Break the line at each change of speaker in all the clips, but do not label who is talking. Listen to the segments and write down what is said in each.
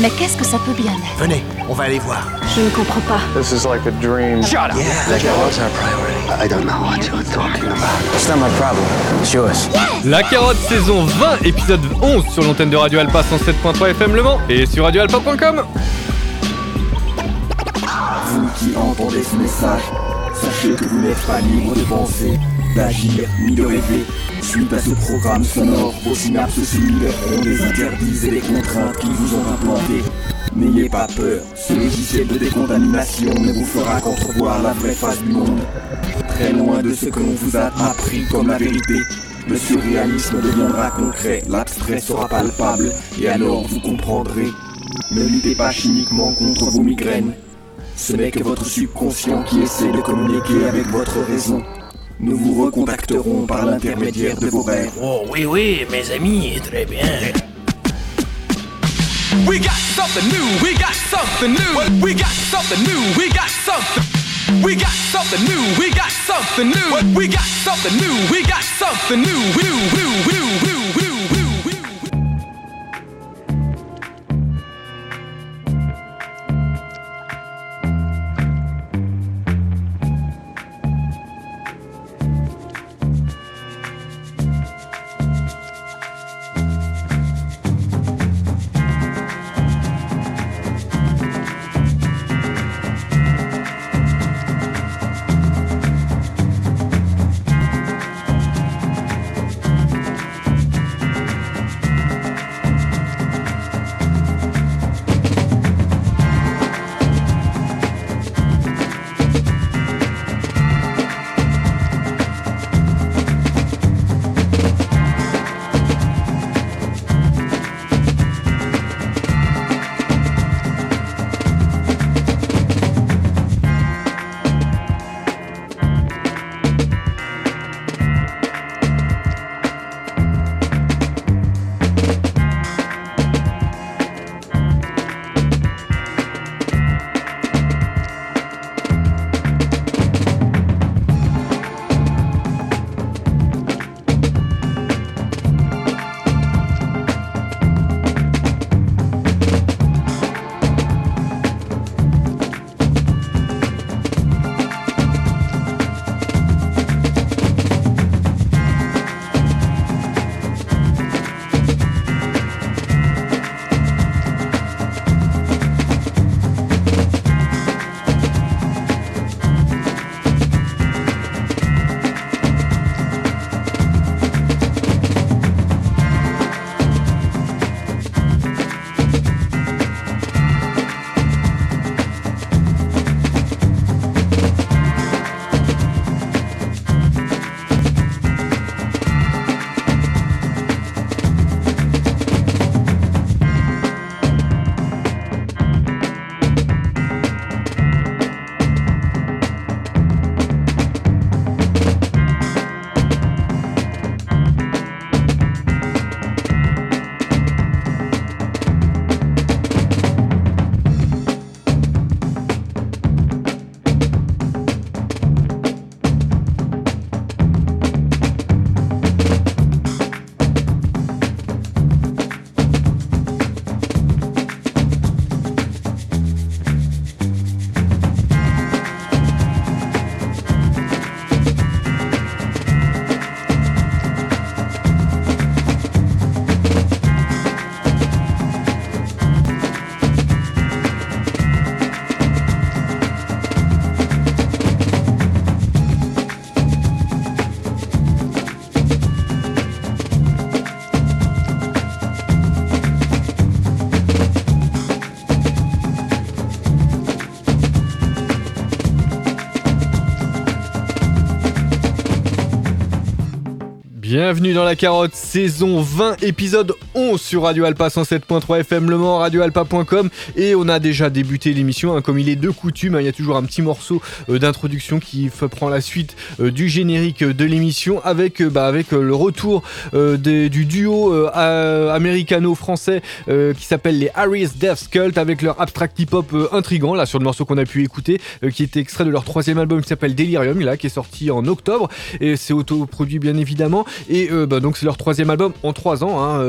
Mais qu'est-ce que ça peut bien être?
Venez, on va aller voir.
Je ne comprends pas.
This is like a dream.
Shut up.
La carotte, c'est un priority?
I don't know what you're talking about.
It's not my problem. It's yours.
La carotte saison 20, épisode 11 sur l'antenne de Radio Alpa 107.3 FM Le Mans et sur radioalpa.com.
Vous qui entendez ce message, sachez que vous n'êtes pas libre de penser, d'agir ni de rêver. Suite à ce programme sonore, vos synapses cellulaires ont des interdits et des contraintes qui vous ont implantés. N'ayez pas peur, ce logiciel de décontamination ne vous fera qu'entrevoir la vraie face du monde. Très loin de ce que l'on vous a appris comme la vérité, le surréalisme deviendra concret, l'abstrait sera palpable, et alors vous comprendrez. Ne luttez pas chimiquement contre vos migraines. Ce n'est que votre subconscient qui essaie de communiquer avec votre raison. Nous vous recontacterons par l'intermédiaire de vos rêves.
Oh oui, oui, mes amis, très bien.
We got something new, we got something new. We got something new, we got something. We got something new, we got something new. We got something new, we got something new. New, new, new, new, new, new,
Bienvenue dans la carotte, saison 20, épisode 11 sur Radio Alpa 107.3 FM Le Mans, radioalpa.com et on a déjà débuté l'émission hein, comme il est de coutume, hein, il y a toujours un petit morceau euh, d'introduction qui prend la suite euh, du générique de l'émission avec, euh, bah, euh, le retour euh, du duo euh, américano-français euh, qui s'appelle les Harris Death Cult avec leur abstract hip-hop euh, intrigant là sur le morceau qu'on a pu écouter euh, qui était extrait de leur troisième album qui s'appelle Delirium là qui est sorti en octobre et c'est autoproduit bien évidemment Et bah, donc c'est leur troisième album en trois ans. Hein.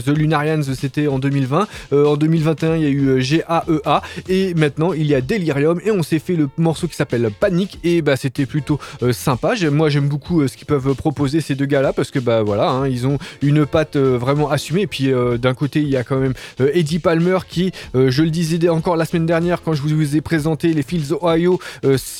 The Lunarians c'était en 2020. en 2021 il y a eu GAEA et maintenant il y a Delirium et on s'est fait le morceau qui s'appelle Panic et bah c'était plutôt sympa. Moi j'aime beaucoup ce qu'ils peuvent proposer ces deux gars là parce que bah voilà hein, ils ont une patte vraiment assumée et puis d'un côté il y a quand même Eddie Palmer qui je le disais encore la semaine dernière quand je vous ai présenté les Fields Ohio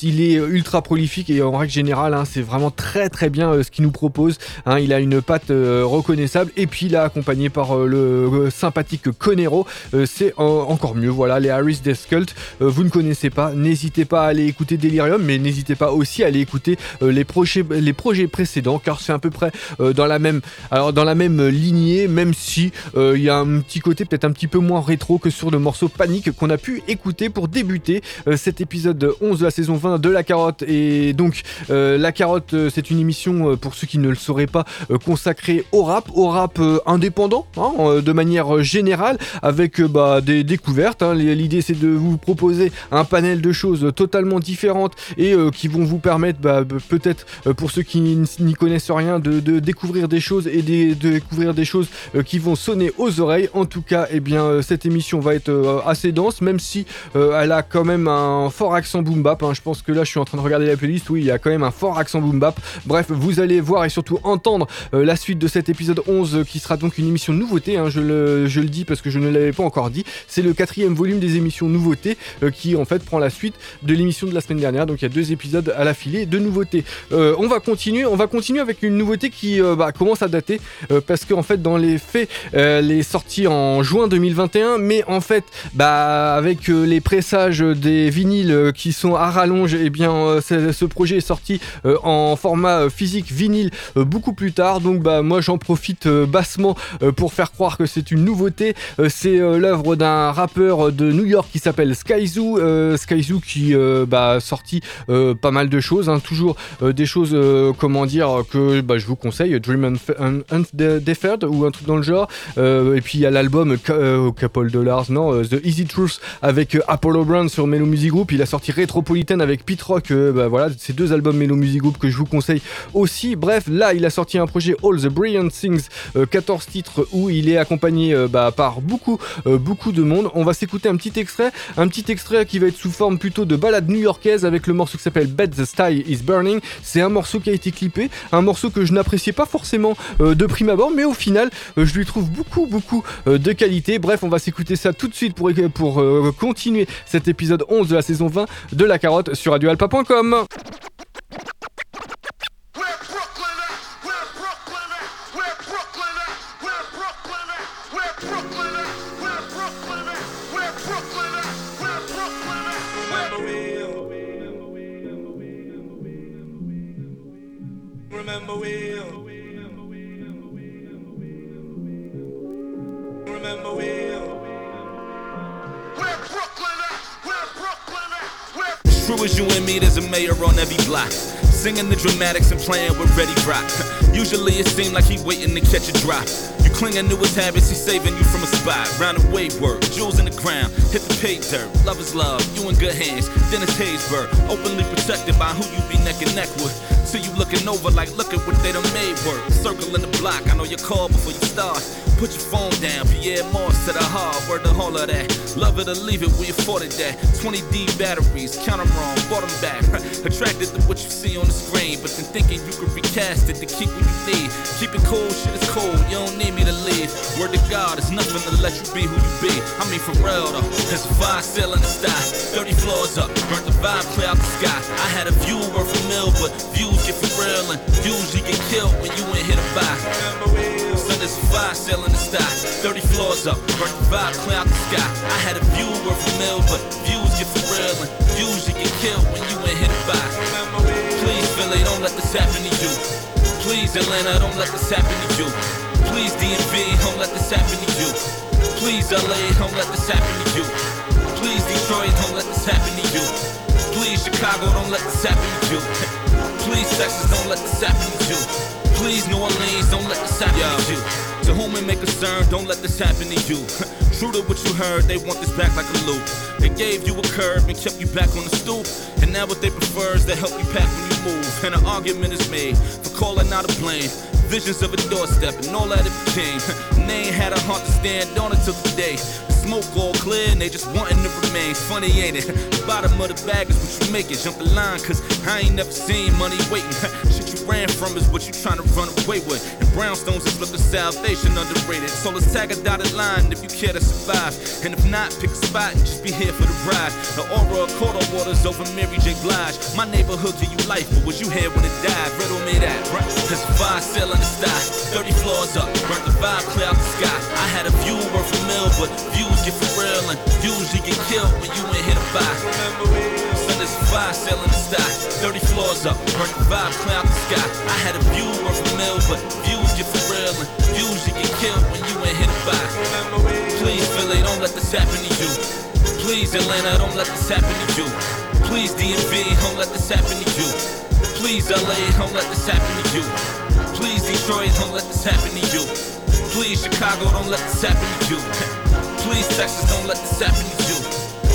il est ultra prolifique et en règle générale hein, c'est vraiment très très bien ce qu'il nous propose hein. il a une patte reconnaissable et puis là accompagné par le sympathique Conero. C'est encore mieux voilà les Harris Death Cult vous ne connaissez pas n'hésitez pas à aller écouter Delirium mais n'hésitez pas aussi à aller écouter les projets les projets précédents car c'est à peu près dans la même alors dans la même lignée même si il y a un petit côté peut-être un petit peu moins rétro que sur le morceau Panique qu'on a pu écouter pour débuter cet épisode 11 de la saison 20 de La Carotte. Et donc La Carotte c'est une émission pour ceux qui ne le sauraient pas consacrée au rap au rap indépendant hein, de manière générale avec bah, des découvertes hein. l'idée c'est de vous proposer un panel de choses totalement différentes et qui vont vous permettre bah, peut-être pour ceux qui n'y connaissent rien de, découvrir des choses et de découvrir des choses qui vont sonner aux oreilles en tout cas eh bien cette émission va être assez dense même si elle a quand même un fort accent boom bap hein. je pense que là je suis en train de regarder la playlist oui il y a quand même un fort accent boom bap bref vous allez voir et surtout entendre la suite de cet épisode 11 qui sera donc une émission nouveauté hein. je, le, dis parce que je ne l'avais pas encore dit. C'est le quatrième volume des émissions nouveautés qui en fait prend la suite de l'émission de la semaine dernière. Donc il y a deux épisodes à l'affilée de nouveautés. On va continuer on va continuer avec une nouveauté qui bah, commence à dater parce qu'en fait dans les faits elle est sortie en juin 2021 mais en fait bah avec les pressages des vinyles qui sont à rallonge et eh bien ce projet est sorti en format physique vinyle beaucoup plus tard. Donc bah moi j'en profite bassement pour faire croire que c'est une nouveauté. C'est l'œuvre d'un rappeur de New York qui s'appelle Skyzoo Skyzoo qui bah sorti pas mal de choses hein. toujours des choses comment dire que bah, je vous conseille. Dream Undeferred ou un truc dans le genre. Et puis il y a l'album Couple Dollars non The Easy Truth avec Apollo Brown sur Melo Music Group. Il a sorti Retropolitan avec Pete Rock. Bah, voilà ces deux albums Melo Music Group que je vous conseille aussi. Bref là il a sorti un projet All the Brilliant Things 14 titres où il est accompagné bah, par beaucoup beaucoup de monde. On va s'écouter un petit extrait un petit extrait qui va être sous forme plutôt de balade new-yorkaise avec le morceau qui s'appelle Bet the Sky is Burning. C'est un morceau qui a été clippé un morceau que je n'appréciais pas forcément de prime abord mais au final je lui trouve beaucoup beaucoup de qualité. Bref on va s'écouter ça tout de suite pour, pour continuer cet épisode 11 de la saison 20 de La Carotte sur radioalpa.com
Remember Will. Remember Will. Where Brooklyn at? Where Brooklyn at? Where True as you and me, there's a mayor on every block. Singing the dramatics and playing with Ready Rock. Usually it seemed like he waiting to catch a drop. You clinging to his habits, he's saving you from a spot. Round the way work, jewels in the ground, hit the pay dirt. Love is love, you in good hands. Dennis Haysbert, openly protected by who you be neck and neck with. So you looking over like, look at what they done made work. Circle in the block, I know your call before you start. Put your phone down, Pierre Moss to the heart, word the whole of that. Love it or leave it, we afforded that. 20D batteries, count them wrong, bought them back. Attracted to what you see on the screen, but then thinking you could recast it to keep what you need. Keep it cool, shit is cold, you don't need me to leave. Word to God, it's nothing to let you be who you be. I mean, for real though, there's a fire still in the sky. 30 floors up, burnt the vibe clear out the sky. I had a view worth a mill, but views get for real and usually get killed when you ain't hit a buy. A fire still in the sky. 30 floors up, burnt the vibe clear out the sky. I had a view worth a mill, but views get for real and usually get killed when you ain't hit a buy. Please, Philly, don't let this happen to you. Please, Atlanta, don't let this happen to you. Please, DMV, don't let this happen to you. Please, LA, don't let this happen to you. Please, Detroit, don't let this happen to you. Please, Chicago, don't let this happen to you. Please, Texas, don't let this happen to you. Please, New Orleans, don't let this happen to you. To whom it may concern, don't let this happen to you. True to what you heard, they want this back like a loop. They gave you a curve and kept you back on the stoop. And now what they prefer is to help you pack when you move. And an argument is made for calling out a blame. Visions of a doorstep and all that it became. And they ain't had a heart to stand on it till today. Smoke all clear and they just wanting to remain. Funny, ain't it? The bottom of the bag is what you make it. Jump the line, cause I ain't never seen money waiting. Shit you ran from is what you trying to run away with. And brownstones is looking salvation underrated. So let's tag a dotted line if you care to survive. And if not, pick a spot and just be here for the ride. The aura of quarter waters over Mary J. Blige. My neighborhood give you life, but was you here when it died? Riddle me that, right? Cause fire still in the sky. 30 floors up, burnt the vibe clear out the sky. I had a view worth mill, but views get for real and usually get killed when you ain't hit a buy. Fire still in the sky. 30 floors up, burnt the vibe clear the sky. I had a view worth a mill, but views get for real and usually get killed when you ain't hit a buy. Please, Philly, don't let this happen to you. Please, Atlanta, don't let this happen to you. Please, DMV, don't let this happen to you. Please, LA, don't let this happen to you. Please, Detroit, don't let this happen to you. Please, Chicago, don't let this happen to you. Please, Texas, don't let this happen to you.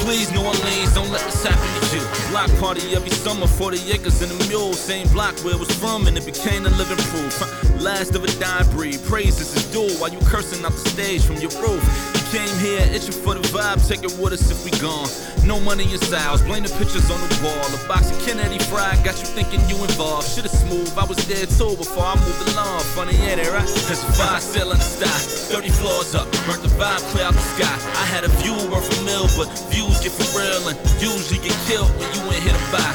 Please, New Orleans, don't let this happen to you. Block party every summer, 40 acres and a mule. Same block where it was from, and it became a living proof. Last of a dying breed, praises is due while you cursing out the stage from your roof. Came here itching for the vibe, take it with us if we gone. No money in styles, blame the pictures on the wall. A box of Kennedy fried got you thinking you involved. Is smooth, I was there too before I moved along. Funny, ain't it, right? There's a fire still in the sky, 30 floors up, burnt the vibe clear out the sky. I had a view worth a mill, but views get for real and usually get killed when you ain't hit a buy.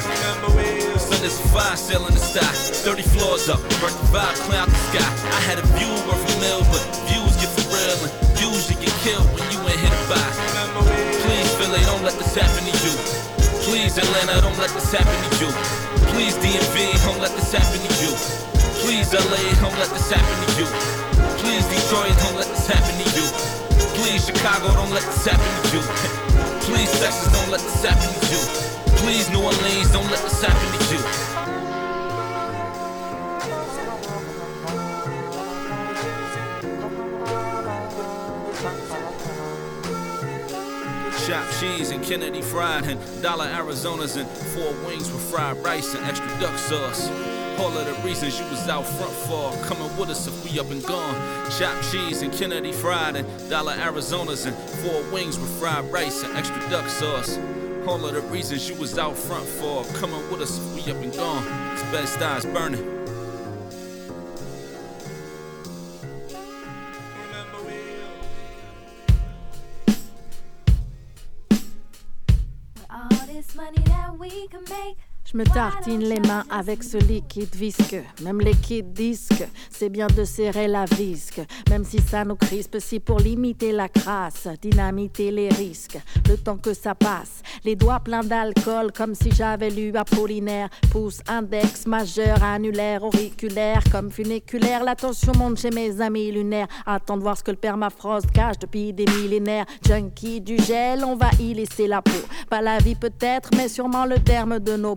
Son, there's a fire in the sky, 30 floors up, burnt the vibe clear out the sky. I had a view worth a mill, but views get for real and usually killed when you ain't hit a buy. Please, Philly, don't let this happen to you. Please, Atlanta, don't let this happen to you. Please, DMV, don't let this happen to you. Please, LA, don't let this happen to you. Please, Detroit, don't let this happen to you. Please, Chicago, don't let this happen to you. Please, Texas, don't let this happen to you. Please, New Orleans, don't let this happen to you. Chopped cheese and Kennedy fried and dollar Arizonas and four wings with fried rice and extra duck sauce. All of the reasons you was out front for coming with us if we up and gone. Chopped cheese and Kennedy fried and dollar Arizonas and four wings with fried rice and extra duck sauce. All of the reasons you was out front for coming with us if we up and gone. It's best eyes burning.
Me tartine les mains avec ce liquide visqueux. Même les kids disent que c'est bien de serrer la visque. Même si ça nous crispe, si pour limiter la crasse, dynamiter les risques. Le temps que ça passe, les doigts pleins d'alcool, comme si j'avais lu Apollinaire. Pouce, index, majeur, annulaire, auriculaire, comme funiculaire. La tension monte chez mes amis lunaires. Attends de voir ce que le permafrost cache depuis des millénaires. Junkie du gel, on va y laisser la peau. Pas la vie peut-être, mais sûrement le terme de nos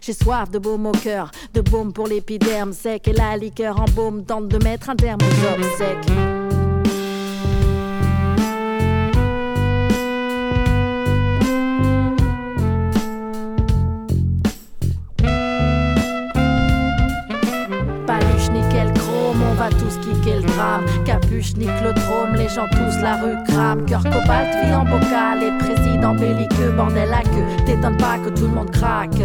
J'ai soif de baume au cœur, de baume pour l'épiderme sec. Et la liqueur en baume tente de mettre un terme aux obsèques. Tous kicker le. Capuche, les gens tous la rue crame. Cœur cobalt, vie en bocal, et président belliqueux, bordel à queue. T'étonne pas que tout le monde craque.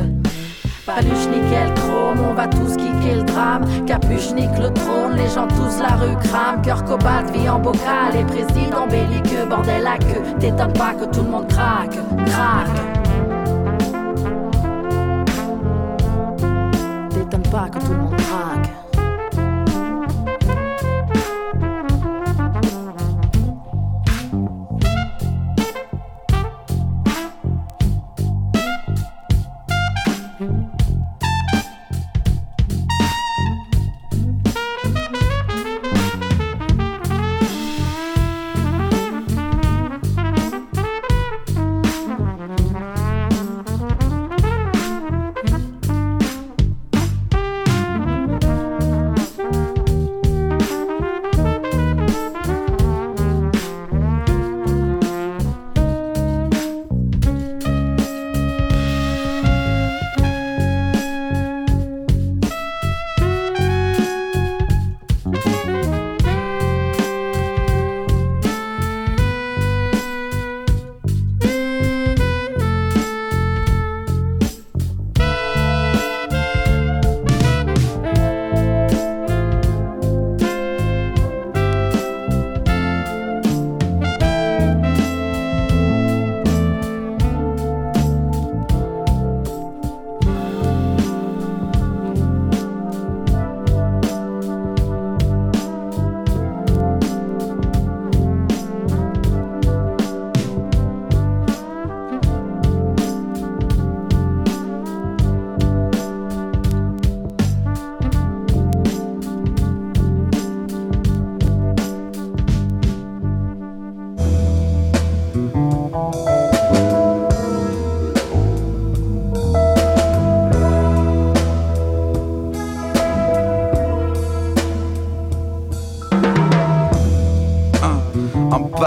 Paluche, nickel, chrome, on va tous kicker le drame. Capuche, nique le trône, les gens tous la rue crame. Cœur cobalt, vie en bocal, et président belliqueux, bordel à queue. T'étonne pas que tout le monde craque, craque. T'étonne pas que tout le monde craque.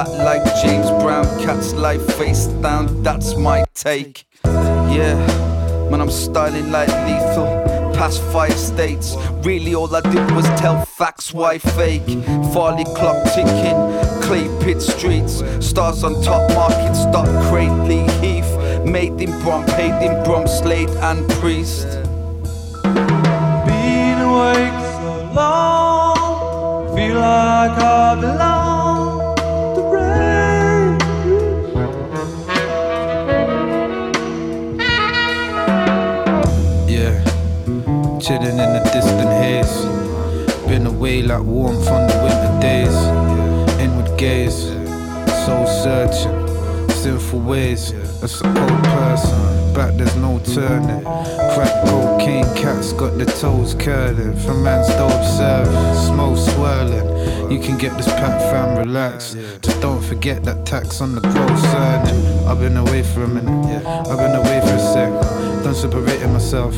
I'm like James Brown, cat's life face down, that's my take. Yeah, man, I'm styling like lethal. Past five states, really all I did was tell facts why fake. Farley clock ticking, clay pit streets, stars on top market, stock crate, Lee Heath. Made in Brom, paid in Brom, Slade and Priest.
Been awake so long, feel like I belong.
Chilling in the distant haze. Been away like warmth on the winter days. Inward gaze, soul searching, sinful ways. A cold person, back there's no turning. Crack cocaine cats got their toes curling. From man's stove serving, smoke swirling. You can get this pack fam relax. Just don't forget that tax on the gross earning. I've been away for a minute, I've been away. Done separating myself.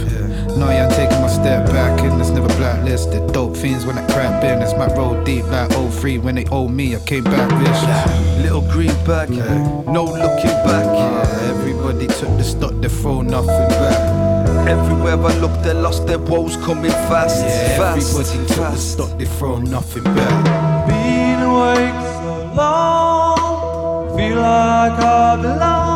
No, yeah, I'm taking my step back and it's never blacklisted. Dope fiends when I crap in. It's my road deep like 03 when they owe me. I came back rich.
Little green bag, no looking back.
Uh, everybody took the stock, they throw nothing back.
Everywhere I look, they lost their woes coming fast.
Yeah,
fast,
everybody took the
fast.
stock, they throw nothing back.
Been awake so long, feel like I belong.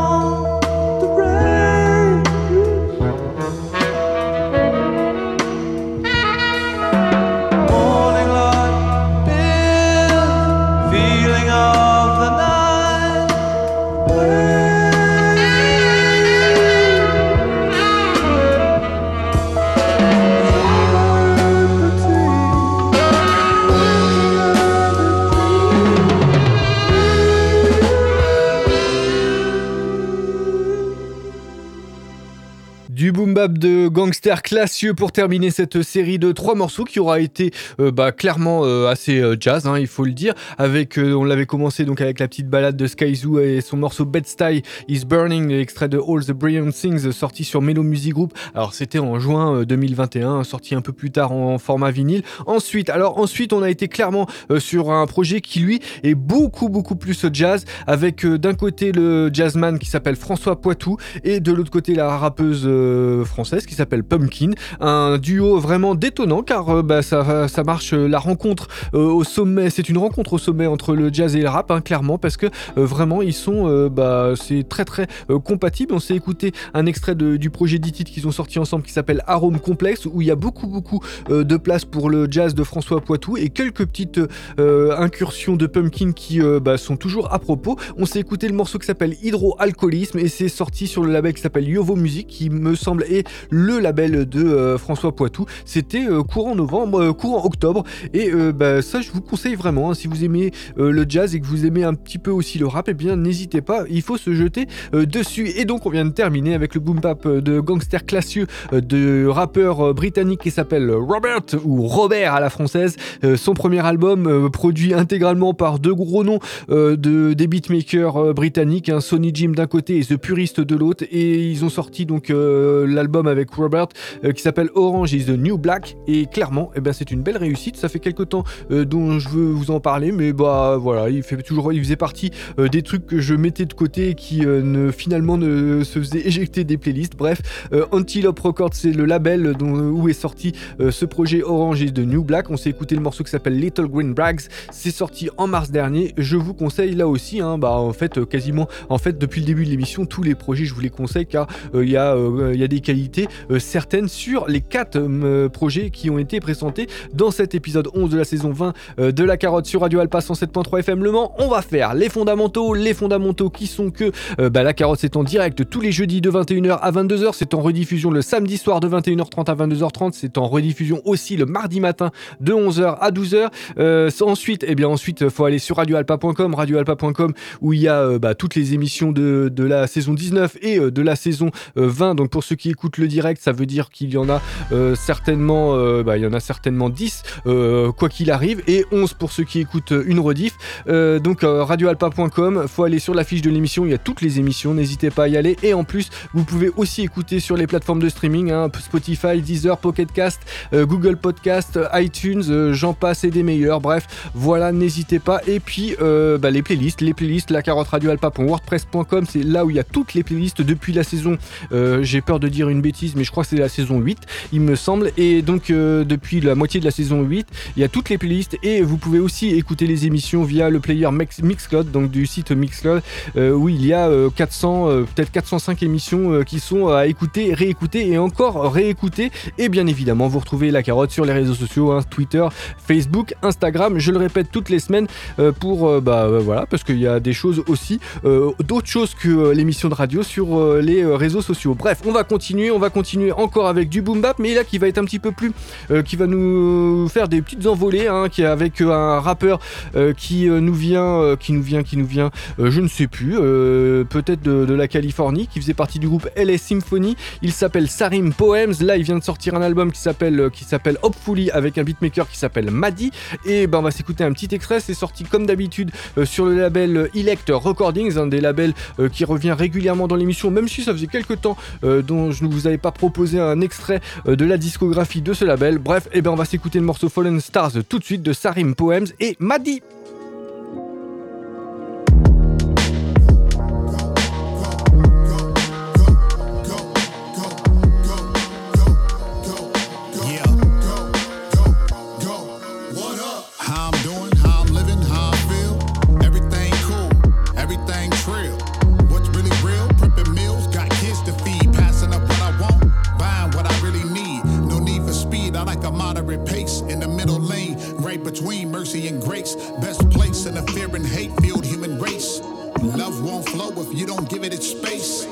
Gangster classieux pour terminer cette série de trois morceaux qui aura été euh, bah, clairement euh, assez euh, jazz, hein, il faut le dire. Avec, on l'avait commencé donc avec la petite balade de Sky Zoo et son morceau Bed-Stuy is Burning, extrait de All the Brilliant Things sorti sur Melo Music Group. Alors c'était en juin euh, 2021, sorti un peu plus tard en, format vinyle. Ensuite, alors ensuite on a été clairement sur un projet qui lui est beaucoup beaucoup plus jazz, avec d'un côté le jazzman qui s'appelle François Poitou et de l'autre côté la rappeuse française qui s'appelle Pumpkin. Un duo vraiment détonnant car euh, bah, ça, marche euh, la rencontre euh, au sommet. C'est une rencontre au sommet entre le jazz et le rap, hein, clairement, parce que vraiment ils sont, bah, c'est très très compatible. On s'est écouté un extrait du projet 10 titres qu'ils ont sorti ensemble qui s'appelle Arôme Complexe où il y a beaucoup beaucoup de place pour le jazz de François Poitou et quelques petites incursions de Pumpkin qui bah, sont toujours à propos. On s'est écouté le morceau qui s'appelle Hydroalcoolisme et c'est sorti sur le label qui s'appelle Yovo Music qui me semble est le label de euh, François Poitou. C'était euh, courant novembre, euh, courant octobre et bah, ça je vous conseille vraiment hein, si vous aimez le jazz et que vous aimez un petit peu aussi le rap, et bien n'hésitez pas, il faut se jeter dessus. Et donc on vient de terminer avec le boom bap de gangster classieux de rappeur britannique qui s'appelle Robert ou Robert à la française. Son premier album produit intégralement par deux gros noms de des beatmakers britanniques, hein, Sonny Jim d'un côté et The Purist de l'autre. Et ils ont sorti donc l'album avec Robert euh, qui s'appelle Orange is the New Black. Et clairement, eh ben, c'est une belle réussite. Ça fait quelques temps euh, dont je veux vous en parler, mais bah voilà, il fait toujours, il faisait partie euh, des trucs que je mettais de côté et qui euh, finalement ne se faisaient éjecter des playlists. Bref, Antelope Records, c'est le label dont, où est sorti ce projet Orange is the New Black. On s'est écouté le morceau qui s'appelle Little Green Brags. C'est sorti en mars dernier. Je vous conseille là aussi, hein, bah en fait quasiment, en fait depuis le début de l'émission, tous les projets je vous les conseille car il y a il y a des qualités certaines sur les quatre euh, projets qui ont été présentés dans cet épisode 11 de la saison 20 euh, de la carotte sur Radio Alpa 107.3 FM Le Mans. On va faire les fondamentaux, les fondamentaux qui sont que euh, bah, la carotte c'est en direct tous les jeudis de 21h à 22h, c'est en rediffusion le samedi soir de 21h30 à 22h30, c'est en rediffusion aussi le mardi matin de 11h à 12h. Euh, ensuite, eh bien ensuite, faut aller sur radioalpa.com, radioalpa.com où il y a bah, toutes les émissions de, la saison 19 et de la saison euh, 20. Donc pour ceux qui écoutent le direct, ça veut dire qu'il y en a euh, certainement, euh, bah, il y en a certainement 10 euh, quoi qu'il arrive, et 11 pour ceux qui écoutent une rediff. Donc radioalpa.com, faut aller sur la fiche de l'émission, il y a toutes les émissions, n'hésitez pas à y aller. Et en plus, vous pouvez aussi écouter sur les plateformes de streaming, hein, Spotify, Deezer, Pocket Cast, Google Podcast, iTunes, j'en passe et des meilleurs. Bref, voilà, n'hésitez pas. Et puis bah, les playlists, les playlists, la carotte radioalpa.wordpress.com, c'est là où il y a toutes les playlists depuis la saison. J'ai peur de dire une bêtise, mais je crois c'est la saison 8, il me semble. Et donc euh, depuis la moitié de la saison 8, il y a toutes les playlists et vous pouvez aussi écouter les émissions via le player Mix- Mixcloud, donc du site Mixcloud, euh, où il y a euh, 400, euh, peut-être 405 émissions qui sont à écouter, réécouter et encore réécouter. Et bien évidemment, vous retrouvez la carotte sur les réseaux sociaux, hein, Twitter, Facebook, Instagram. Je le répète toutes les semaines pour bah voilà parce qu'il y a des choses aussi, d'autres choses que l'émission de radio sur les réseaux sociaux. Bref, on va continuer, on va continuer encore avec du boom bap, mais là qui va être un petit peu plus, euh, qui va nous faire des petites envolées, hein, qui est avec euh, un rappeur euh, qui nous vient, qui nous vient, qui nous vient, je ne sais plus, peut-être de, la Californie, qui faisait partie du groupe LS Symphony. Il s'appelle Sarim Poems. Là, il vient de sortir un album qui s'appelle qui s'appelle Hopefully avec un beatmaker qui s'appelle Maddy. Et ben on va s'écouter un petit extrait. C'est sorti comme d'habitude sur le label Elect Recordings, un des labels qui revient régulièrement dans l'émission, même si ça faisait quelques temps dont je ne vous avais pas proposé un extrait euh, de la discographie de ce label. Bref, et ben on va s'écouter le morceau Fallen Stars tout de suite de Sarim Poems et Maddy.
Right between mercy and grace. Best place in a fear and hate filled human race. Love won't flow if you don't give it its space.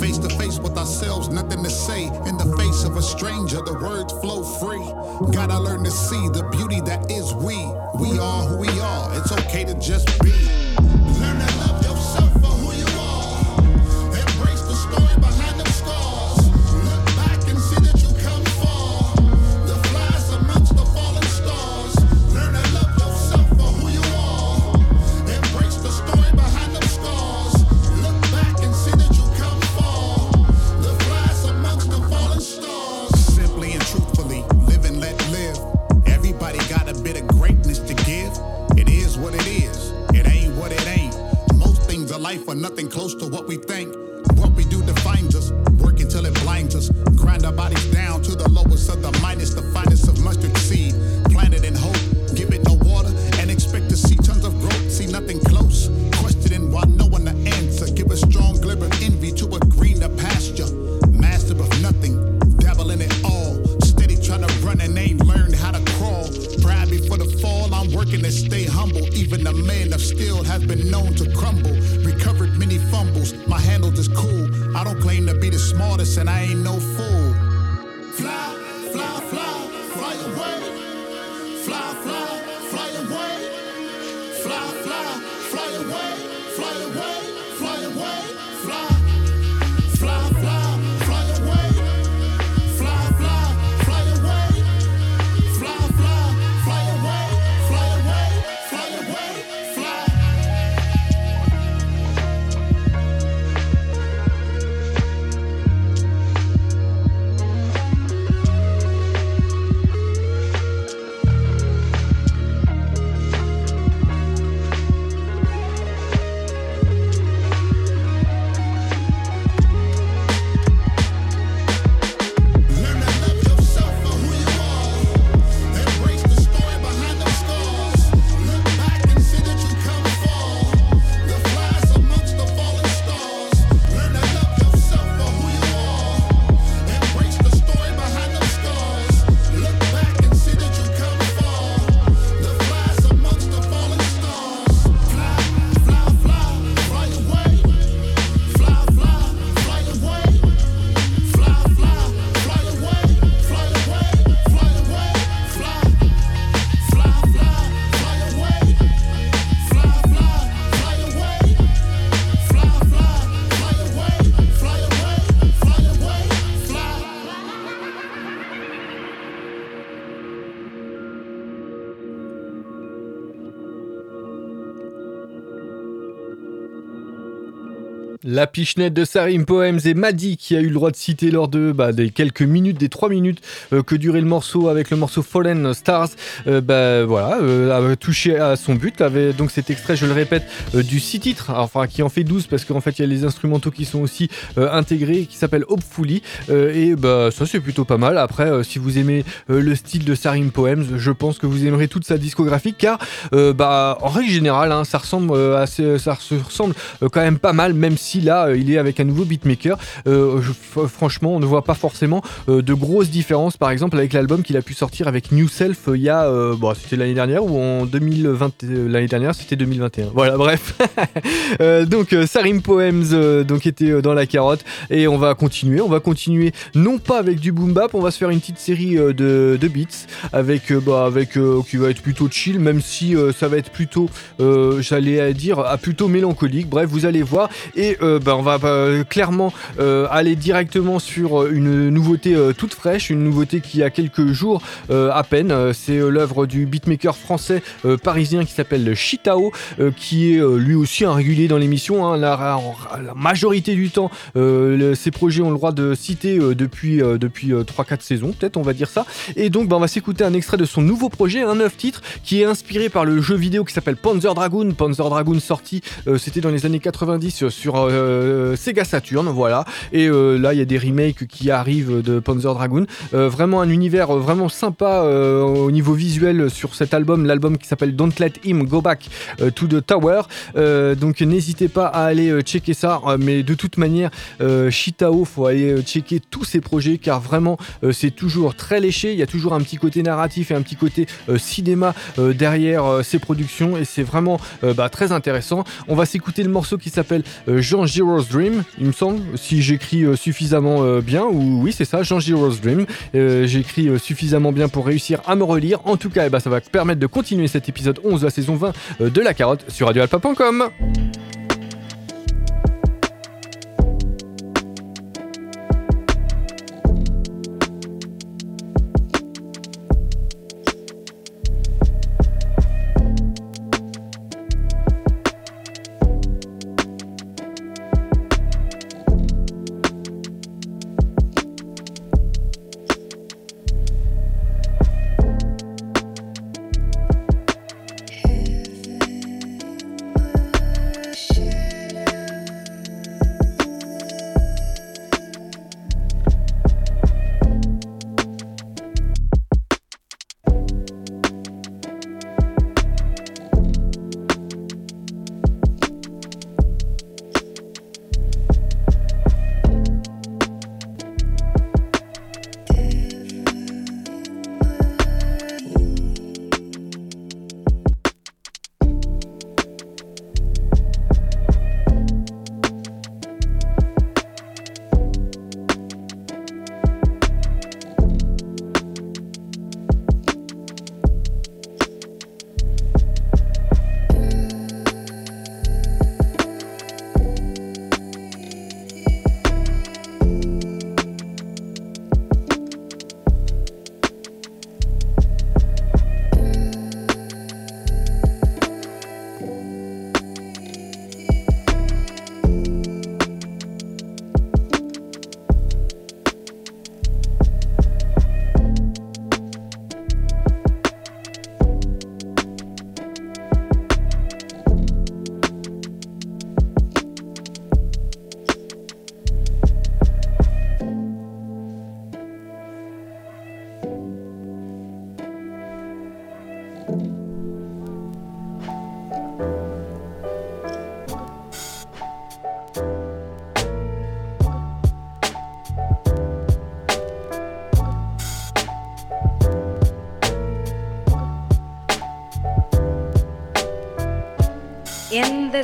Face to face with ourselves, nothing to say. In the face of a stranger, the words flow free. Gotta learn to see the beauty that is we. We are who we are. It's okay to just be.
Pichenette de Sarim Poems et Maddy qui a eu le droit de citer lors de bah, des quelques minutes, des trois minutes euh, que durait le morceau avec le morceau Fallen Stars, euh, bah, voilà, euh, touché à son but. Avait donc cet extrait, je le répète, du six titres, enfin qui en fait 12 parce qu'en fait il y a les instrumentaux qui sont aussi intégrés, qui s'appellent Hopefully. et bah ça c'est plutôt pas mal. Après, si vous aimez le style de Sarim Poems, je pense que vous aimerez toute sa discographie car bah en règle générale, hein, ça ressemble assez, ça ressemble quand même pas mal, même si là, euh, il est avec un nouveau beatmaker. Euh, franchement, on ne voit pas forcément euh, de grosses différences, par exemple, avec l'album qu'il a pu sortir avec New Self il y a. c'était l'année dernière ou en 2020. L'année dernière, c'était 2021. Voilà, bref. donc, Sarim Poems donc, était dans la carotte. Et on va continuer. On va continuer, non pas avec du boom bap, on va se faire une petite série de, beats avec, bah, avec qui va être plutôt chill, même si ça va être plutôt, j'allais dire, plutôt mélancolique. Bref, vous allez voir. Et bah, on va bah, clairement euh, aller directement sur euh, une nouveauté toute fraîche, une nouveauté qui a quelques jours à peine. C'est l'œuvre du beatmaker français parisien qui s'appelle Chitao, qui est lui aussi un régulier dans l'émission. Hein. La, majorité du temps, ces projets ont le droit de citer depuis, depuis 3-4 saisons, peut-être on va dire ça. Et donc bah, on va s'écouter un extrait de son nouveau projet, un neuf titre, qui est inspiré par le jeu vidéo qui s'appelle Panzer Dragoon. Panzer Dragoon sorti, c'était dans les années 90 sur euh, Sega Saturn, voilà. Et euh, là, il y a des remakes qui arrivent de Panzer Dragoon. Euh, vraiment un univers vraiment sympa au niveau visuel sur cet album, l'album qui s'appelle Don't Let Him Go Back to the Tower. donc n'hésitez pas à aller checker ça. mais de toute manière, Shitao, faut aller checker tous ses projets car vraiment c'est toujours très léché. Il y a toujours un petit côté narratif et un petit côté cinéma derrière ses productions et c'est vraiment bah, très intéressant. On va s'écouter le morceau qui s'appelle Jean Giro's Dream, il me semble, si j'écris euh, suffisamment euh, bien, ou oui c'est ça, Jean Giro's Dream, euh, j'écris suffisamment bien pour réussir à me relire, en tout cas eh ben, ça va permettre de continuer cet épisode 11 de la saison 20 de La Carotte sur radioalpa.com.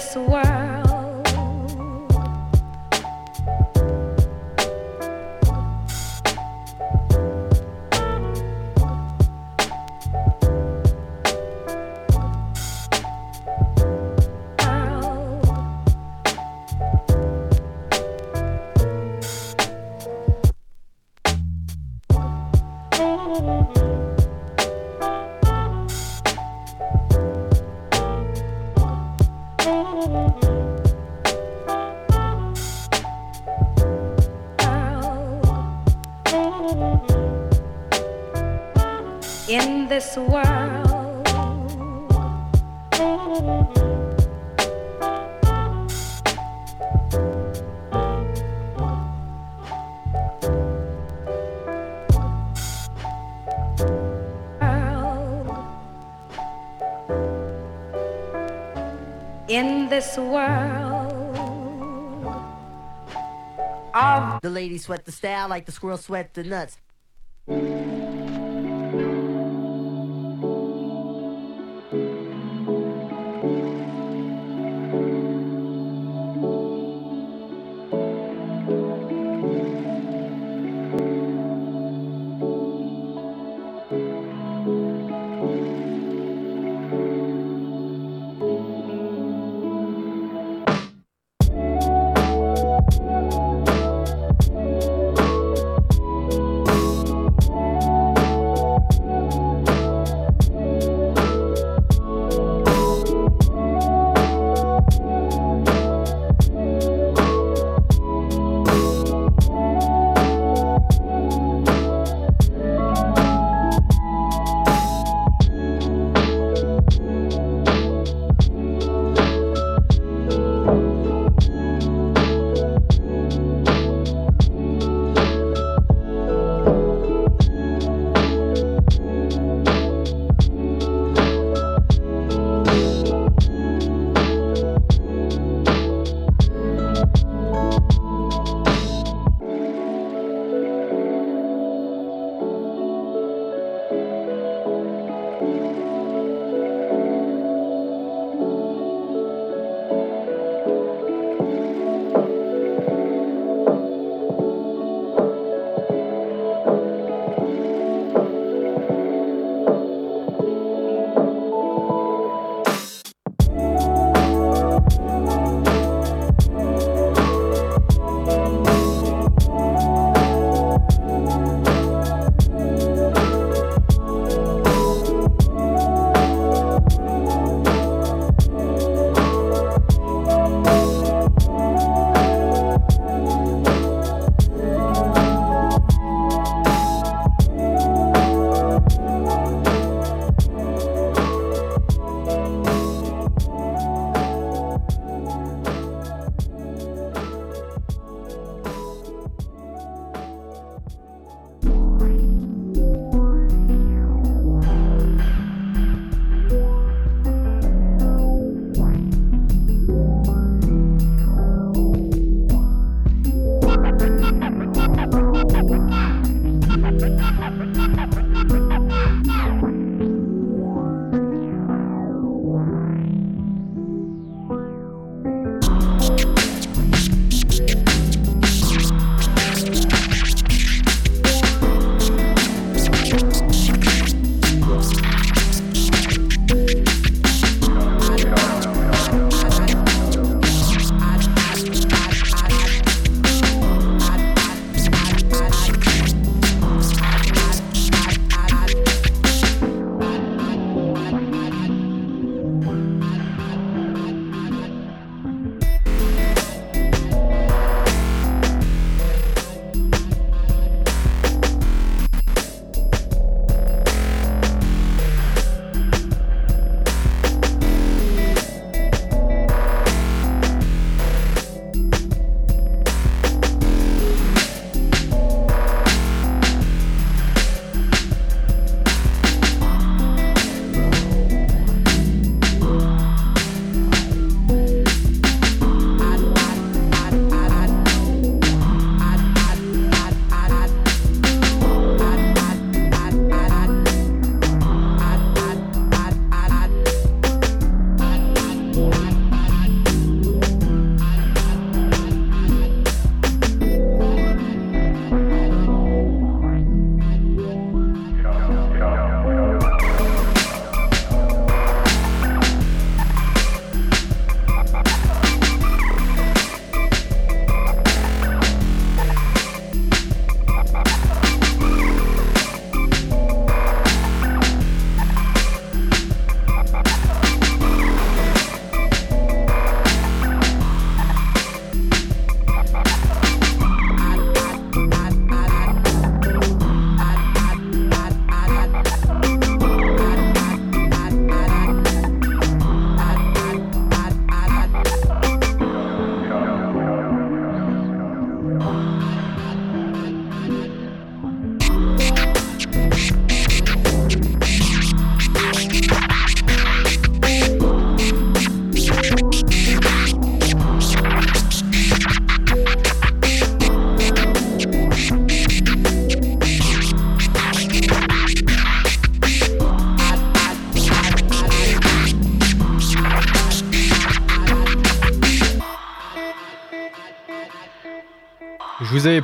this world.
Sweat the style like the squirrel sweat the nuts.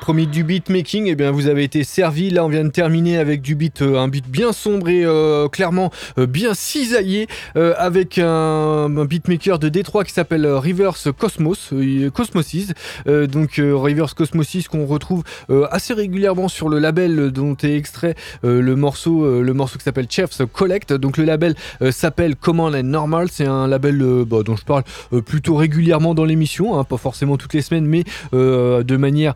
Promis du beatmaking, et eh bien vous avez été servi. Là, on vient de terminer avec du beat, euh, un beat bien sombre et euh, clairement euh, bien cisaillé, avec un, beatmaker de Détroit qui s'appelle Reverse Cosmos, Cosmosis. donc Reverse Cosmosis qu'on retrouve assez régulièrement sur le label dont est extrait le morceau, le morceau qui s'appelle Chef's Collect. Donc le label s'appelle Command and Normal. C'est un label bah, dont je parle plutôt régulièrement dans l'émission, hein, pas forcément toutes les semaines, mais de manière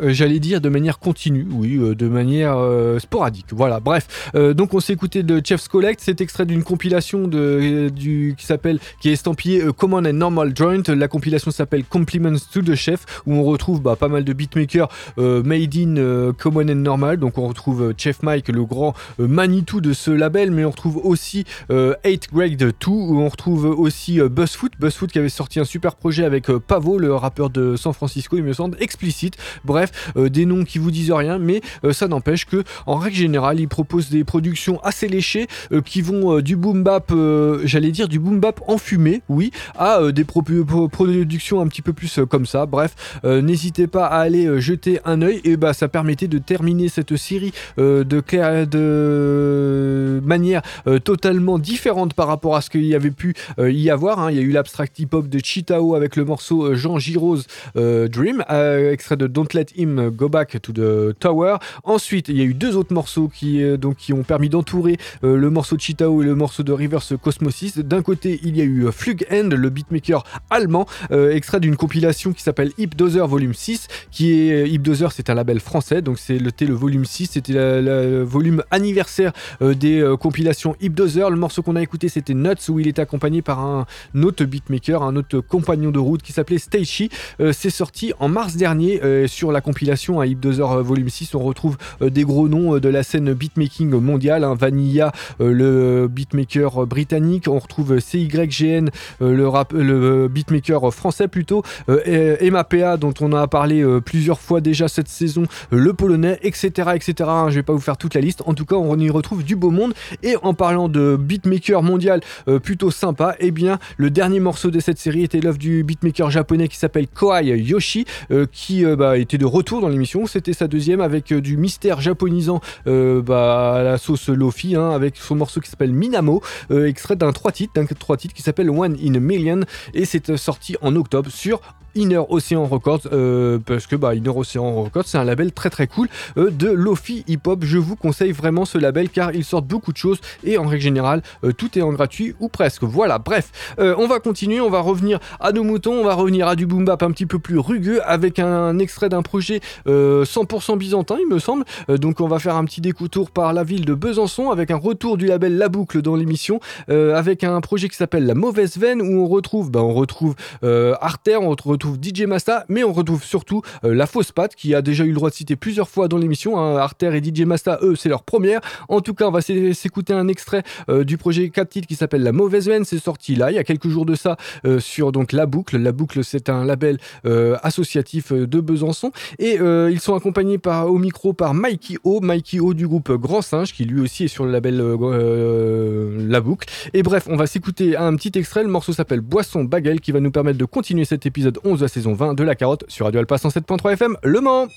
j'allais dire de manière continue, oui, euh, de manière euh, sporadique. Voilà, bref. donc on s'est écouté de Chef's Collect, c'est extrait d'une compilation de, qui s'appelle, qui est estampillé Common and Normal Joint. La compilation s'appelle Compliments to the Chef, où on retrouve bah, pas mal de beatmakers made in Common and Normal. Donc on retrouve Chef Mike, le grand Manitou de ce label, mais on retrouve aussi 8 Grade 2, où on retrouve aussi Buzzfoot, Buzzfoot qui avait sorti un super projet avec Pavo, le rappeur de San Francisco, il me semble, explicite. Bref, euh, des noms qui vous disent rien, mais euh, ça n'empêche que en règle générale, ils proposent des productions assez léchées euh, qui vont du boom bap, j'allais dire du boom bap enfumé, oui, à des productions un petit peu plus comme ça. Bref, n'hésitez pas à aller jeter un œil et bah ça permettait de terminer cette série de, manière totalement différente par rapport à ce qu'il y avait pu y avoir. Hein. Il y a eu l'abstract hip-hop de Chitao avec le morceau Jean Giro's Dream, extrait de Don't Let Him Go Back to the Tower. Ensuite, il y a eu deux autres morceaux qui, euh, donc, ont permis d'entourer euh, le morceau de Chitao et le morceau de Reverse Cosmosis. D'un côté, il y a eu euh, Flug End, le beatmaker allemand, extrait d'une compilation qui s'appelle Hip Dozer Volume 6, qui est Hip Dozer, c'est un label français, donc c'est le, le volume 6, c'était le volume anniversaire des compilations Hip Dozer. Le morceau qu'on a écouté, c'était Nuts, où il était accompagné par un autre beatmaker, un autre compagnon de route qui s'appelait Stacey. c'est sorti en mars dernier euh, sur la compilation à Hip Dozer Volume 6, on retrouve euh, des gros noms euh, de la scène beatmaking mondiale. Hein. Vanilla, le beatmaker britannique. On retrouve CYGN, le, beatmaker français plutôt. MAPA, dont on a parlé plusieurs fois déjà cette saison. Le polonais, etc. etc. Hein. Je vais pas vous faire toute la liste. En tout cas, on y retrouve du beau monde. Et en parlant de beatmaker mondial plutôt sympa, eh bien, le dernier morceau de cette série était l'œuvre du beatmaker japonais qui s'appelle Kohai Yoshi, qui bah, était de retour dans l'émission. C'était sa deuxième avec euh, du mystère japonisant euh, bah, à la sauce Lofi, hein, avec son morceau qui s'appelle Minamo, euh, extrait d'un trois titres, d'un trois titres qui s'appelle One in a Million, et c'est sorti en octobre sur Inner Ocean Records euh, parce que bah, Inner Ocean Records c'est un label très très cool euh, de Lofi Hip Hop. Je vous conseille vraiment ce label car ils sortent beaucoup de choses et en règle générale euh, tout est en gratuit ou presque. Voilà, bref, on va continuer, on va revenir à nos moutons, on va revenir à du boom bap un petit peu plus rugueux avec un extrait d'un projet 100% byzantin il me semble. donc on va faire un petit découtour par la ville de Besançon avec un retour du label La Boucle dans l'émission avec un projet qui s'appelle La Mauvaise Veine où on retrouve, bah, on retrouve Arter, on retrouve DJ Masta, mais on retrouve surtout euh, la fausse patte qui a déjà eu le droit de citer plusieurs fois dans l'émission. Hein. Arter et DJ Masta, eux, c'est leur première. En tout cas, on va s'écouter un extrait euh, du projet 4 titres qui s'appelle La Mauvaise Veine. C'est sorti là, il y a quelques jours de ça, euh, sur donc La Boucle. La Boucle, c'est un label associatif de Besançon. Et ils sont accompagnés par, au micro par Mikey O, Mikey O du groupe Grand Singe, qui lui aussi est sur le label La Boucle. Et bref, on va s'écouter un petit extrait. Le morceau s'appelle Boisson Bagel, qui va nous permettre de continuer cet épisode 11 de la saison 20 de La Carotte sur Radio Alpha 107.3 FM Le Mans.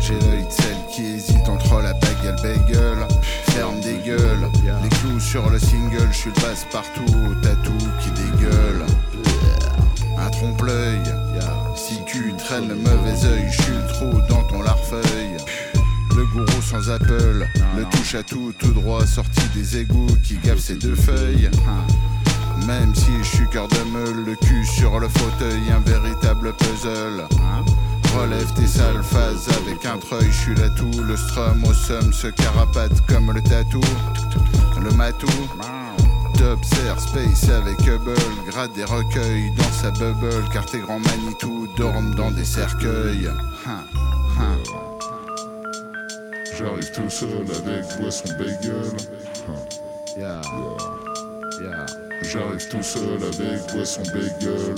j'ai l'œil de celle qui hésite entre la bague et le bagel. Ferme des gueules, les clous sur le single, je suis le passe partout, tatou qui dégueule. Un trompe-l'œil,
si tu traînes le mauvais œil, je suis
trop dans ton larfeuille. Le gourou sans Apple, le touche à tout, tout droit sorti des égouts qui gave ses deux feuilles. Même si je suis cœur de meule, le cul sur le fauteuil, un véritable puzzle ce carapate comme le tatou, le matou. T'observes Space avec Hubble, gratte des recueils dans sa bubble, car tes grands Manitou dorment dans des cercueils. Hein, hein.
J'arrive tout seul avec boisson bagel. Hein.
Yeah. Yeah. J'arrive tout seul avec boisson bagel.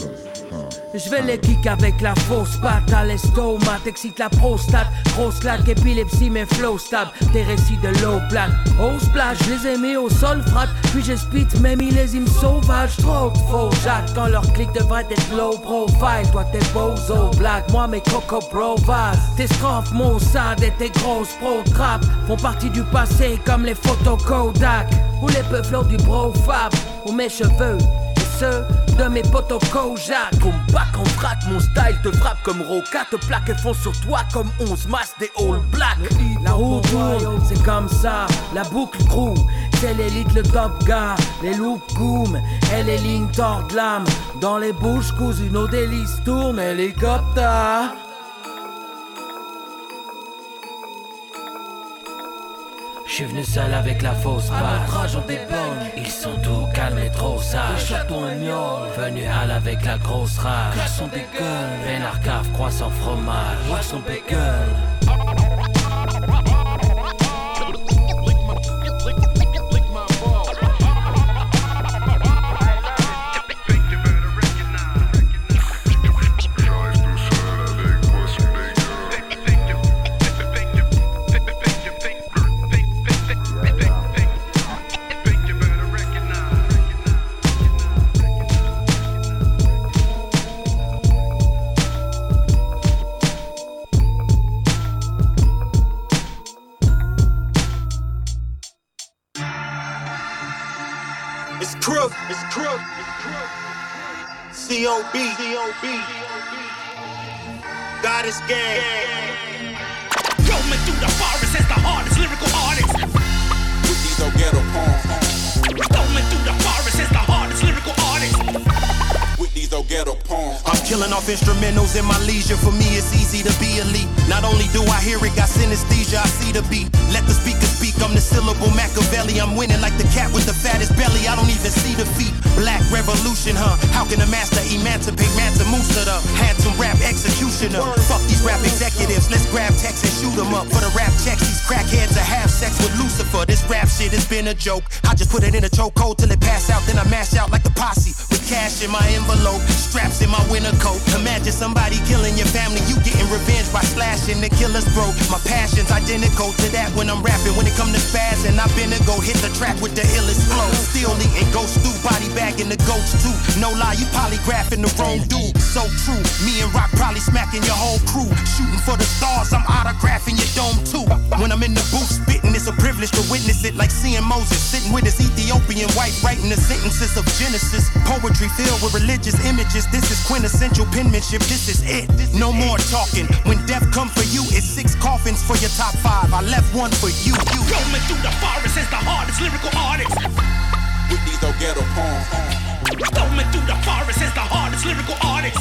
Je vais les kick avec la fausse patte. À l'estomac, t'excite la prostate, grosse laque, épilepsie, mais flow stable, des récits de low black. Au splash, je les ai mis au sol frat, puis je spit mes millésimes sauvages, trop faux Jacques, quand leur clic devrait être low profile, toi t'es bozo black, moi mes coco provas, tes strophes, mon sad et tes grosses pro trap font partie du passé comme les photos Kodak, ou les peufleurs du bro fab, ou mes cheveux de mes potos Kojak. On back en frappe, mon style te frappe comme Roca, te plaque et fonce sur toi comme 11 masses des All Black. La roue tourne, c'est comme ça, la boucle crew. C'est l'élite, le top gars, les loups goom, et les lignes tordent l'âme. Dans les bouches cousues, nos délices tournent, hélicoptère. Je suis venu seul avec la fausse patte. Ils sont tout calmes et trop sages. Venu hal avec la grosse rage. Son bacon. Vénard cave, croissant fromage. Boisson bacon.
God is gang. Killing off instrumentals in my leisure. For me, it's easy to be elite. Not only do I hear it, got synesthesia, I see the beat. Let the speaker speak, I'm the syllable Machiavelli. I'm winning like the cat with the fattest belly. I don't even see the feet. Black revolution, huh? How can a master emancipate Mansa Musa, the handsome rap executioner? Fuck these rap executives, let's grab text and shoot 'em up. For the rap checks, these crackheads are have sex with Lucifer. This rap shit has been a joke. I just put it in a chokehold till it pass out, then I mash out like the posse. Cash in my envelope, straps in my winter coat. Imagine somebody killing your family, you getting revenge by slashing the killer's throat. My passion's identical to that when I'm rapping. When it come to spaz, and I've been to go hit the track with the illest flow. Still eating ghost stew, body bag in the goats too. No lie, you polygraphing the wrong dude. So true, me and Rock probably smacking your whole crew. Shooting for the stars, I'm autographing your dome too. When I'm in the booth spitting, it's a privilege to witness it. Like seeing Moses sitting with his Ethiopian wife, writing the sentences of Genesis. Poetry filled with religious images. This is quintessential penmanship. This is it. No more talking. When death come for you, it's six coffins for your top five. I left one for you. you.
Roaming through the forest as the hardest lyrical artist.
With these old ghetto poems.
Roaming through the forest as the hardest lyrical artist.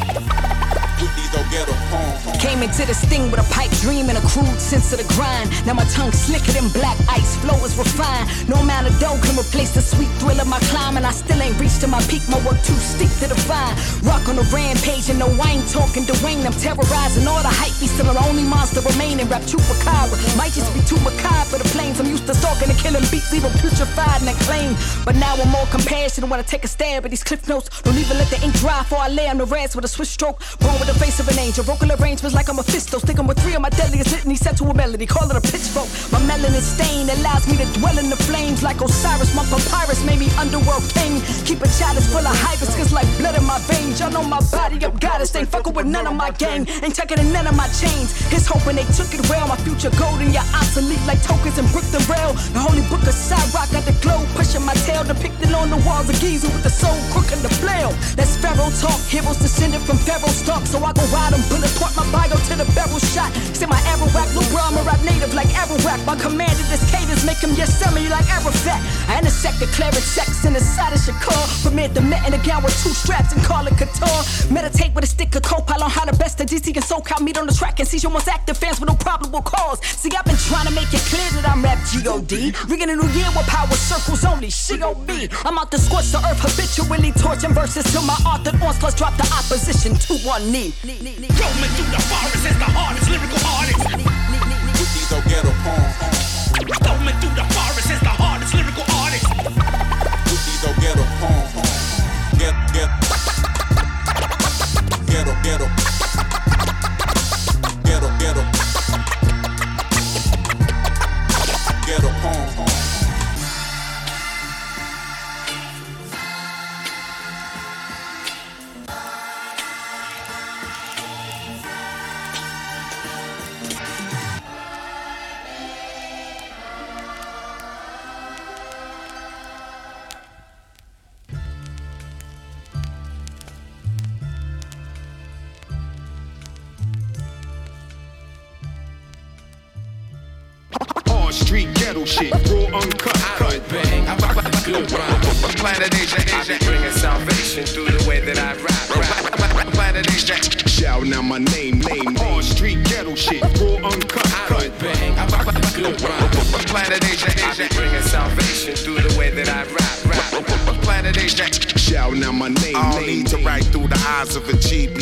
With these old ghetto poems.
Came into this thing with a pipe dream and a crude sense of the grind. Now my tongue slicker than black ice, flow is refined. No amount of dough can replace the sweet thrill of my climb, and I still ain't reached to my peak. My work too steep to define. Rock on a rampage and no wine talking Dwayne. I'm terrorizing all the hype. Be still the only monster remaining. Rap chupacabra might just be too macabre for the planes. I'm used to stalking and killing beats, leave 'em putrefied and acclaimed. But now I'm more compassionate when I take a stab at these cliff notes. Don't even let the ink dry for I lay on the rest with a swish stroke. Born with the face of an angel. Vocal arrangements like I'm a fisto. Sticking with three of my deadliest litany set to a melody. Call it a pitchfork. My melanin stain allows me to dwell in the flames like Osiris. My papyrus made me underworld king. Keep a chalice full of hibiscus like blood in my veins. Y'all know my body, I'm goddess. Ain't fucking with none of my gang. Ain't tucking in none of my chains. His hoping they took it well. My future golden, you're obsolete like tokens and brick the rail. The holy book of Cyrock got the globe pushing my tail. Depicted on the walls of Giza with the soul crook and the flail. That's Pharaoh talk. Heroes descended from Pharaoh's stock. So I go ride them, bullet point my bio to the barrel shot. Say my arrow rack, Lil Brahma rap native like Arawak. My commander, this cadence make him Yosemite like Arafat. The cleric sex in the side of Shakur. Permit the met in a gown with two straps and call it couture. Meditate with a stick of copal on how the best of DC and SoCal meet on the track and see your most active fans with no probable cause. See, I've been trying to make it clear that I'm rap G-O-D. Rigging a new year with power circles only, she-O-B. I'm out to scorch the earth habitually, torching verses till my that onslaughts drop the opposition to one knee.
Roaming through the forest as the hardest lyrical artist.
With these old ghetto poems.
Roaming through the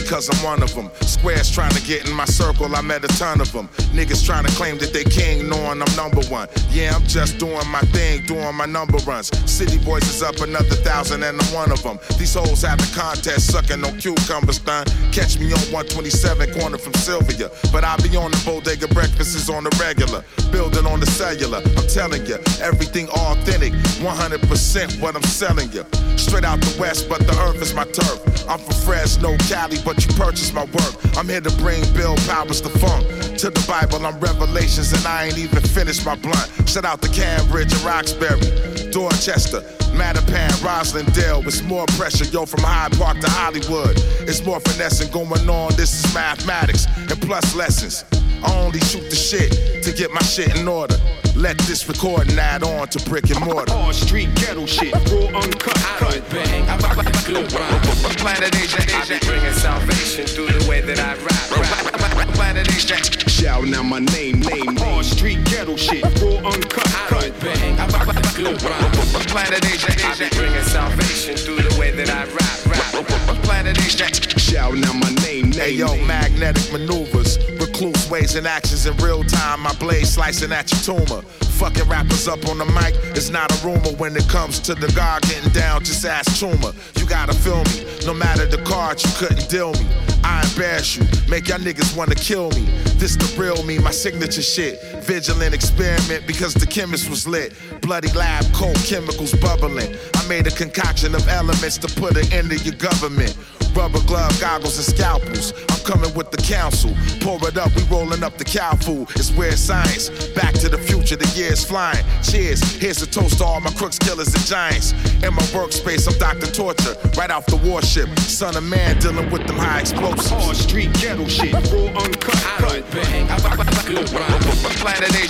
because I'm one of them. Squares trying to get in my circle, I met a ton of them. Niggas trying to claim that they king, knowing I'm number one. Yeah, I'm just doing my thing, doing my number runs. City Boys is up another thousand and I'm one of them. These hoes have the contest sucking on cucumbers, done. Catch me on 127 corner from Sylvia. But I be on the bodega breakfasts on the regular. Building on the cellular, I'm telling you, everything authentic, 100% what I'm selling you. Straight out the west, but the earth is my turf. I'm from Fresno, Cali, but you purchase my work. I'm here to bring Bill Powers the funk. To the Bible, I'm Revelations, and I ain't even finished my blunt. Shout out to Cambridge and Roxbury, Dorchester. Mattapan, Roslyn, Dale, it's more pressure, yo, from Hyde Park to Hollywood. It's more finessing going on, this is mathematics and plus lessons. I only shoot the shit to get my shit in order. Let this recording add on to brick and mortar.
All street ghetto shit, raw uncut. Cut.
Bang, I rock like good rhyme. Planet Asia, Asia, bringing salvation through the way that I rap. Planet Asia.
Shouting out my name, name, name. All street ghetto shit, raw uncut. Cut.
Bang, I rock like a good rhyme. Planet Asia, Asia, bringing salvation through the way that I rap. Planet Asia.
Shouting out my name, name,
Hey yo, magnetic maneuvers, recluse ways and actions in real time. My blade slicing at your tumor. Fucking rappers up on the mic, it's not a rumor when it comes to the guard getting down. Just ask Chuma. You gotta feel me, no matter the card, you couldn't deal me. I embarrass you, make y'all niggas wanna kill me. This the real me, my signature shit. Vigilant experiment because the chemist was lit. Bloody lab coat, chemicals bubbling. I made a concoction of elements to put an end to your government. Rubber glove, goggles, and scalpels. I'm coming with the council. Pour it up, we rolling up the cow food. It's weird science. Back to the future, the year's flying. Cheers, here's a toast to all my crooks, killers, and giants. In my workspace, I'm Dr. Torture, right off the warship. Son of man dealing with them high explosives.
Hard street ghetto shit, raw uncut. I don't
bang, I rock, rock, rock, rock, rock, rock, rock, rock, rock, rock, rock, rock, rock, rock,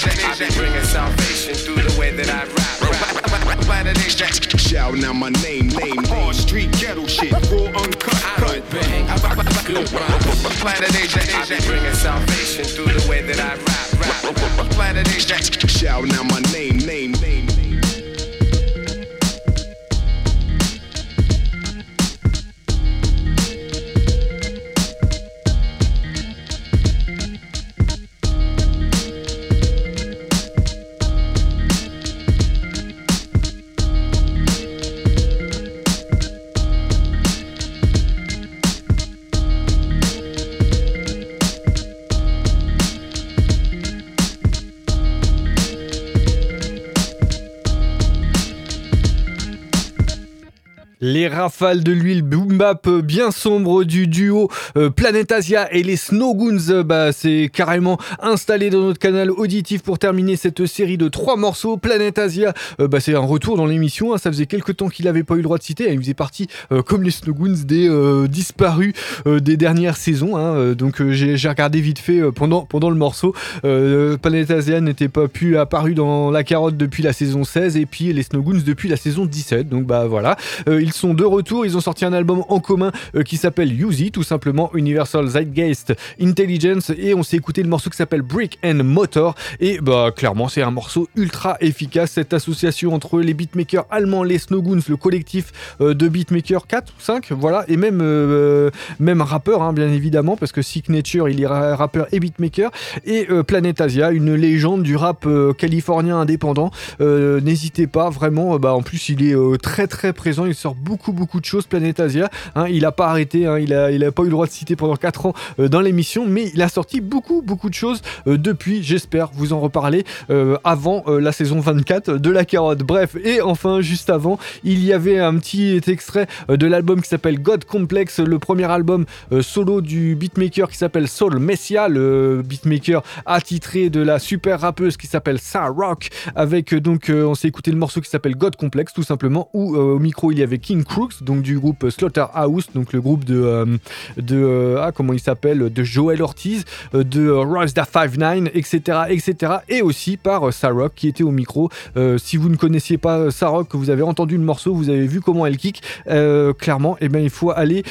rock, rock, rap.
Shouting out my name, name, name. Street ghetto shit, raw uncut. Cut.
Bang, I rock like a good rhyme. Planet Asia, Asia, bringing salvation through the way that I rap. rap. Planet Asia.
Shouting out my name, name, name,
Les rafales de l'huile boom bap euh, bien sombre du duo euh, Planet Asia et les Snowgoons, euh, bah, c'est carrément installé dans notre canal auditif pour terminer cette série de trois morceaux. Planet Asia, euh, bah, c'est un retour dans l'émission. hein. ça faisait quelques temps qu'il n'avait pas eu le droit de citer. Il faisait partie, euh, comme les Snowgoons, des euh, disparus des dernières saisons. hein. Donc j'ai regardé vite fait pendant, pendant le morceau. Euh, Planet Asia n'était pas plus apparu dans la carotte depuis la saison 16 et puis les Snowgoons depuis la saison 17. Donc bah voilà. Sont de retour. Ils ont sorti un album en commun euh, qui s'appelle Use tout simplement Universal Zeitgeist Intelligence. Et on s'est écouté le morceau qui s'appelle Brick and Motor. Et bah clairement, c'est un morceau ultra efficace. Cette association entre les beatmakers allemands, les Snowgoons, le collectif euh, de beatmakers 4 ou 5, voilà, et même, euh, même rappeur, hein, bien évidemment, parce que Signature, il est ra- rappeur et beatmaker. Et euh, Planet Asia, une légende du rap californien indépendant. N'hésitez pas, vraiment, bah, en plus, il est très très présent. Il sort beaucoup beaucoup de choses, Planet Asia. hein. il a pas arrêté, hein, il, a, il a pas eu le droit de citer pendant 4 ans euh, dans l'émission, mais il a sorti beaucoup beaucoup de choses euh, depuis. J'espère vous en reparler euh, avant la saison 24 de la carotte. Bref, et enfin, juste avant, il y avait un petit extrait de l'album qui s'appelle God Complex, le premier album solo du beatmaker qui s'appelle Soul Messia, le beatmaker attitré de la super rappeuse qui s'appelle Sarah Rock, avec donc, on s'est écouté le morceau qui s'appelle God Complex tout simplement, où au micro il y avait King Crooks, donc du groupe Slaughterhouse, donc le groupe de, euh, de euh, ah, comment il s'appelle, de Joel Ortiz, euh, de Rise Da 59, etc., etc., et aussi par Sarok qui était au micro. Si vous ne connaissiez pas Sarok, que vous avez entendu le morceau, vous avez vu comment elle kick, clairement, eh ben, il faut aller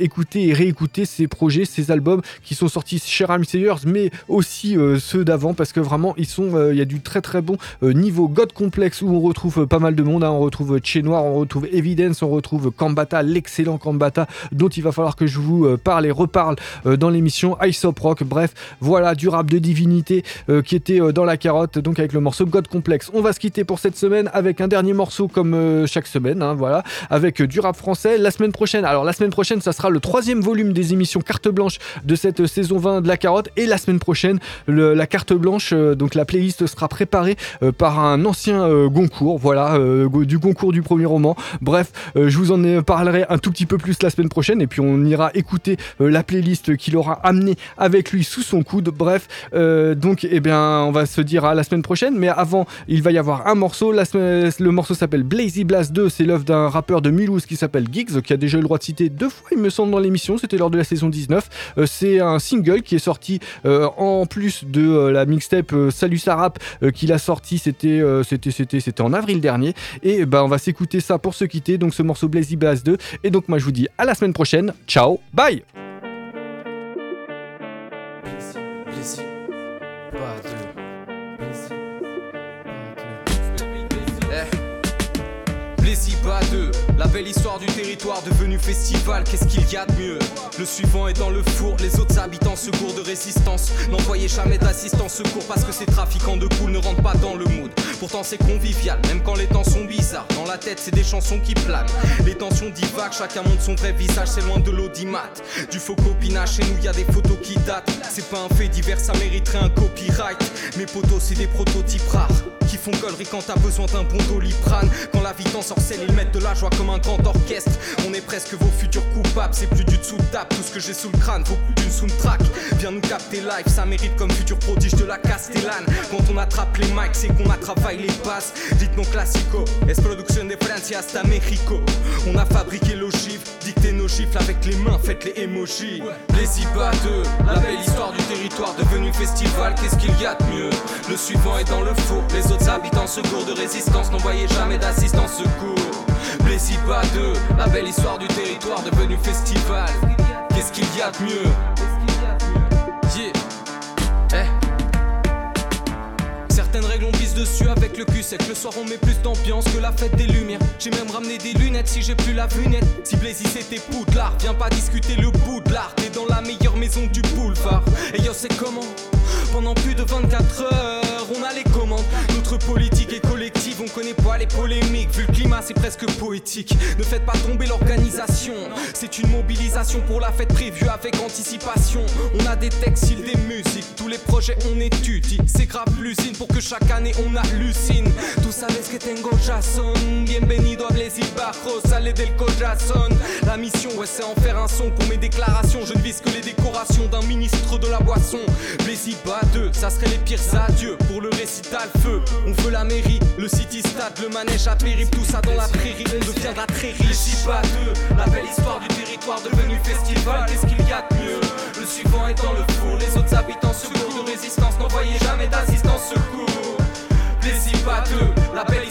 écouter et réécouter ces projets, ces albums qui sont sortis chez Rhyme Sayers, mais aussi ceux d'avant, parce que vraiment, ils sont, il y a du très très bon niveau God Complex où on retrouve pas mal de monde. hein. on retrouve Che Noir, on retrouve Evidence, on retrouve Kambata, l'excellent Kambata, dont il va falloir que je vous euh, parle et reparle euh, dans l'émission Aesop Rock. Bref, voilà du rap de divinité euh, qui était dans la carotte, donc avec le morceau God Complex. On va se quitter pour cette semaine avec un dernier morceau comme chaque semaine, hein, voilà, avec du rap français. La semaine prochaine, alors la semaine prochaine, ça sera le troisième volume des émissions carte blanche de cette saison 20 de la carotte. Et la semaine prochaine, la carte blanche, donc la playlist sera préparée par un ancien Goncourt, voilà, du Goncourt du premier roman. Bref, je vous en ai- parlerai un tout petit peu plus la semaine prochaine et puis on ira écouter euh, la playlist qu'il aura amené avec lui sous son coude. Bref, euh, donc eh bien, on va se dire à la semaine prochaine. Mais avant, il va y avoir un morceau. Le morceau s'appelle Blazy Blast 2. C'est l'œuvre d'un rappeur de Mulhouse qui s'appelle Giggs, qui a déjà eu le droit de citer deux fois, il me semble, dans l'émission. C'était lors de la saison 19. Euh, c'est un single qui est sorti euh, en plus de euh, la mixtape euh, Salut Sarap euh, qu'il a sorti. C'était, euh, c'était, c'était, en avril dernier. Et ben, on va s'écouter ça pour se quitter. Donc ce morceau Blazy Blast 2. Et donc moi je vous dis à la semaine prochaine. Ciao, bye.
La belle histoire du territoire devenu festival, qu'est-ce qu'il y a de mieux? Le suivant est dans le four, les autres habitants secours de résistance. N'envoyez jamais d'assistance secours parce que ces trafiquants de poules ne rentrent pas dans le mood. Pourtant c'est convivial, même quand les temps sont bizarres. Dans la tête c'est des chansons qui planent. Les tensions divaguent, chacun montre son vrai visage, c'est loin de l'audimat. Du faux copinage, chez nous y a des photos qui datent. C'est pas un fait divers, ça mériterait un copyright. Mes potos c'est des prototypes rares qui font conneries quand t'as besoin d'un bon doliprane. Quand la vie t'ensorcelle, ils mettent de la joie comme un grand orchestre. On est presque vos futurs coupables, c'est plus du dessous de table. Tout ce que j'ai sous le crâne, faut plus d'une soundtrack. Viens nous capter live, ça mérite comme futur prodige de la Castellane. Quand on attrape les mics, c'est qu'on a travaillé les basses. Dites non classico, es production de Francia hasta Mexico. On a fabriqué l'ogive, dicté nos gifles avec les mains, faites les emojis. Les IBA 2, la belle histoire du territoire devenu festival, qu'est-ce qu'il y a de mieux? Le suivant est dans le four, les autres habitants secours de résistance, n'envoyez jamais d'assistance secours. Blessy pas 2, la belle histoire du territoire devenu festival, qu'est-ce qu'il y a de mieux? Yeah. Eh. Certaines règles on pisse dessus avec le cul que le soir on met plus d'ambiance que la fête des lumières. J'ai même ramené des lunettes si j'ai plus la vue nette Si Blazy c'était Poudlard Viens pas discuter le bout T'es dans la meilleure maison du boulevard. Et yo c'est comment? Pendant plus de 24 heures on a les commandes Notre politique est collective on connaît pas les polémiques Vu le climat c'est presque poétique. Ne faites pas tomber l'organisation C'est une mobilisation pour la fête prévue avec anticipation. On a des textes, il des musiques Tous les projets on étudie. C'est grave l'usine pour que chaque année on hallucine. Tú sabes que tengo razón Bienvenido a Blazy Bajos Sale del corazón La mission ouais c'est en faire un son pour mes déclarations. Je ne vise que les décorations d'un ministre de la boisson. Blazy Bas 2 ça serait les pires adieux Pour le récital feu on veut la mairie, le city stade, le manège à périph', tout ça dans la prairie, on deviendra très riche. pas deux, la belle histoire du territoire devenu festival, qu'est-ce qu'il y a de mieux? Le suivant est dans le four, les autres habitants secours de résistance, n'envoyez jamais d'assistance secours. Les pas deux, la belle